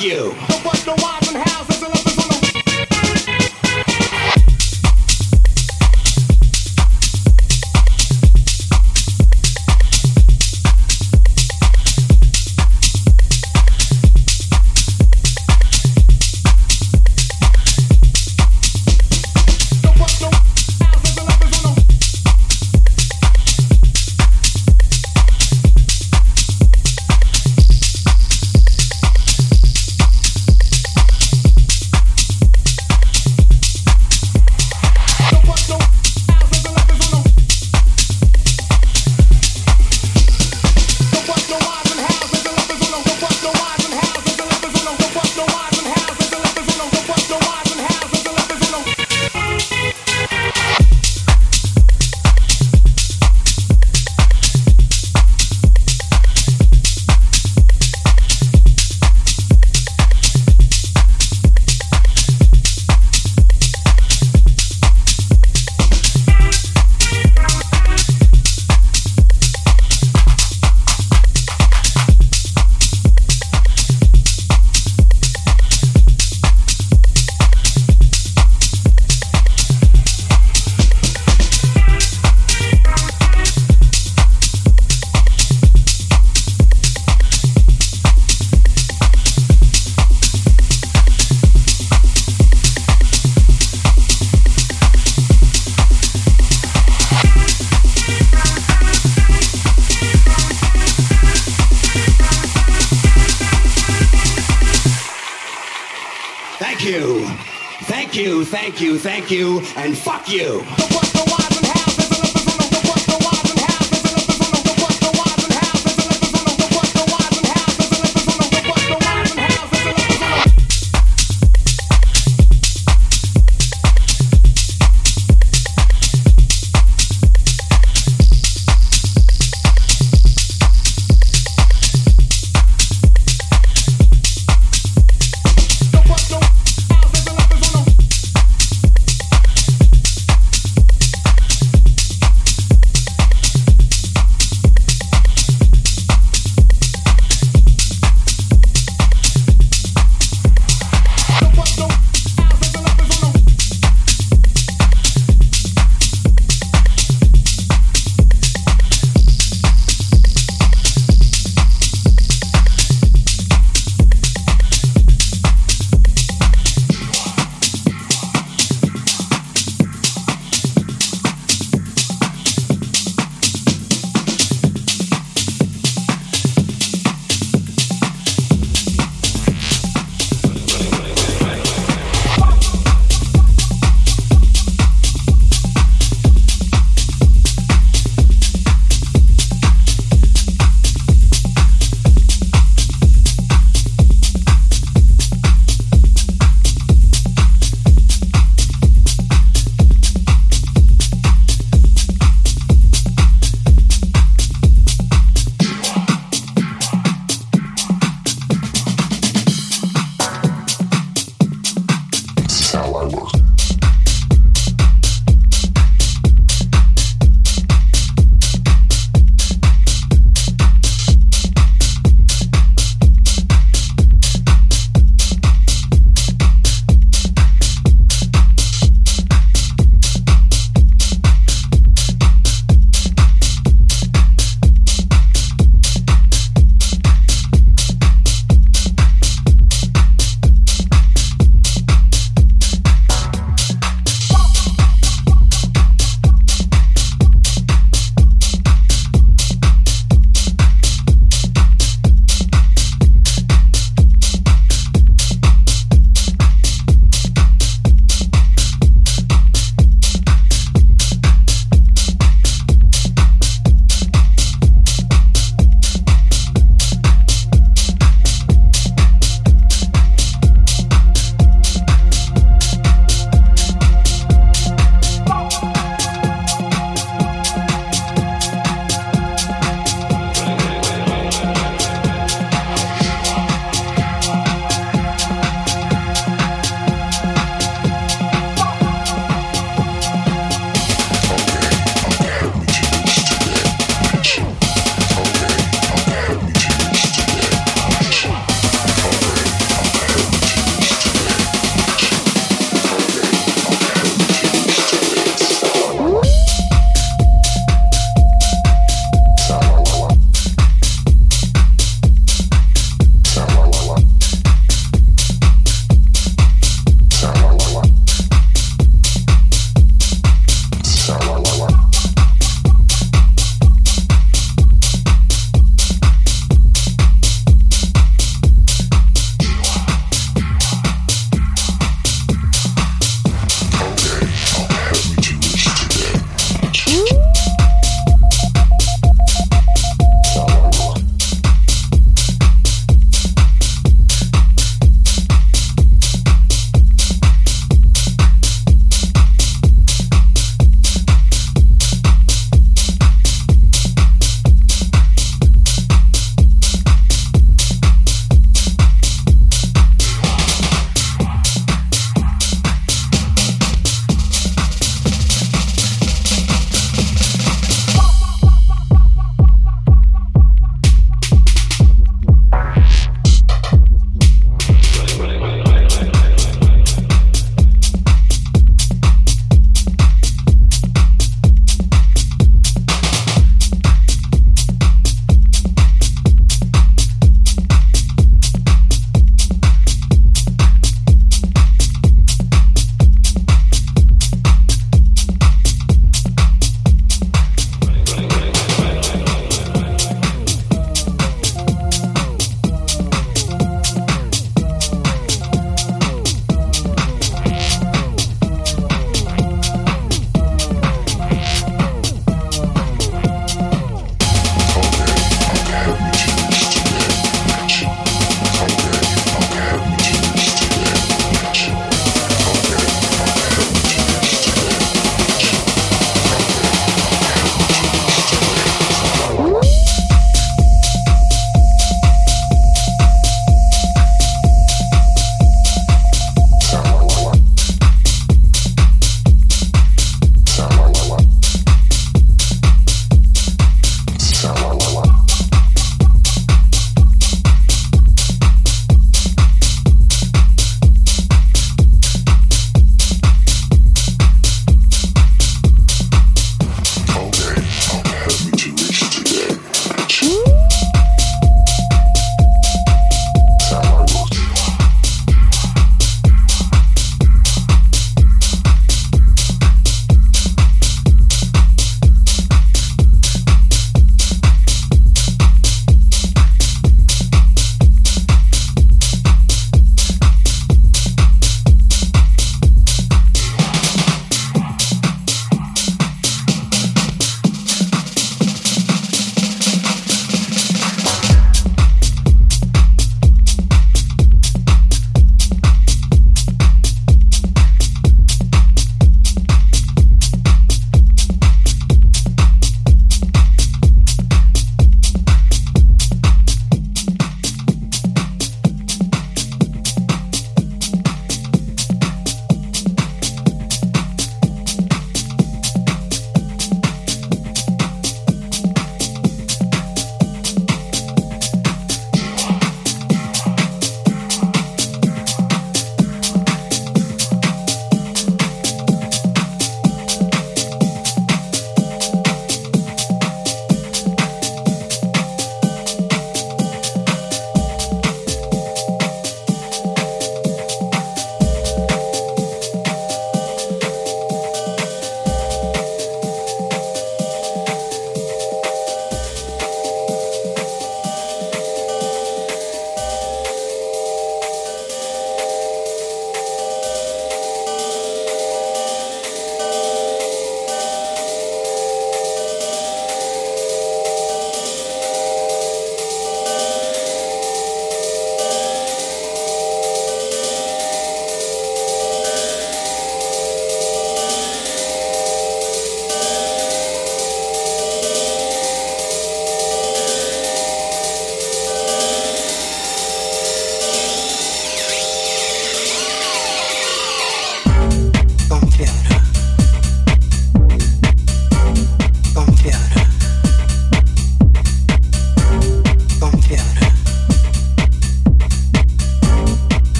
you. Thank you, and fuck you.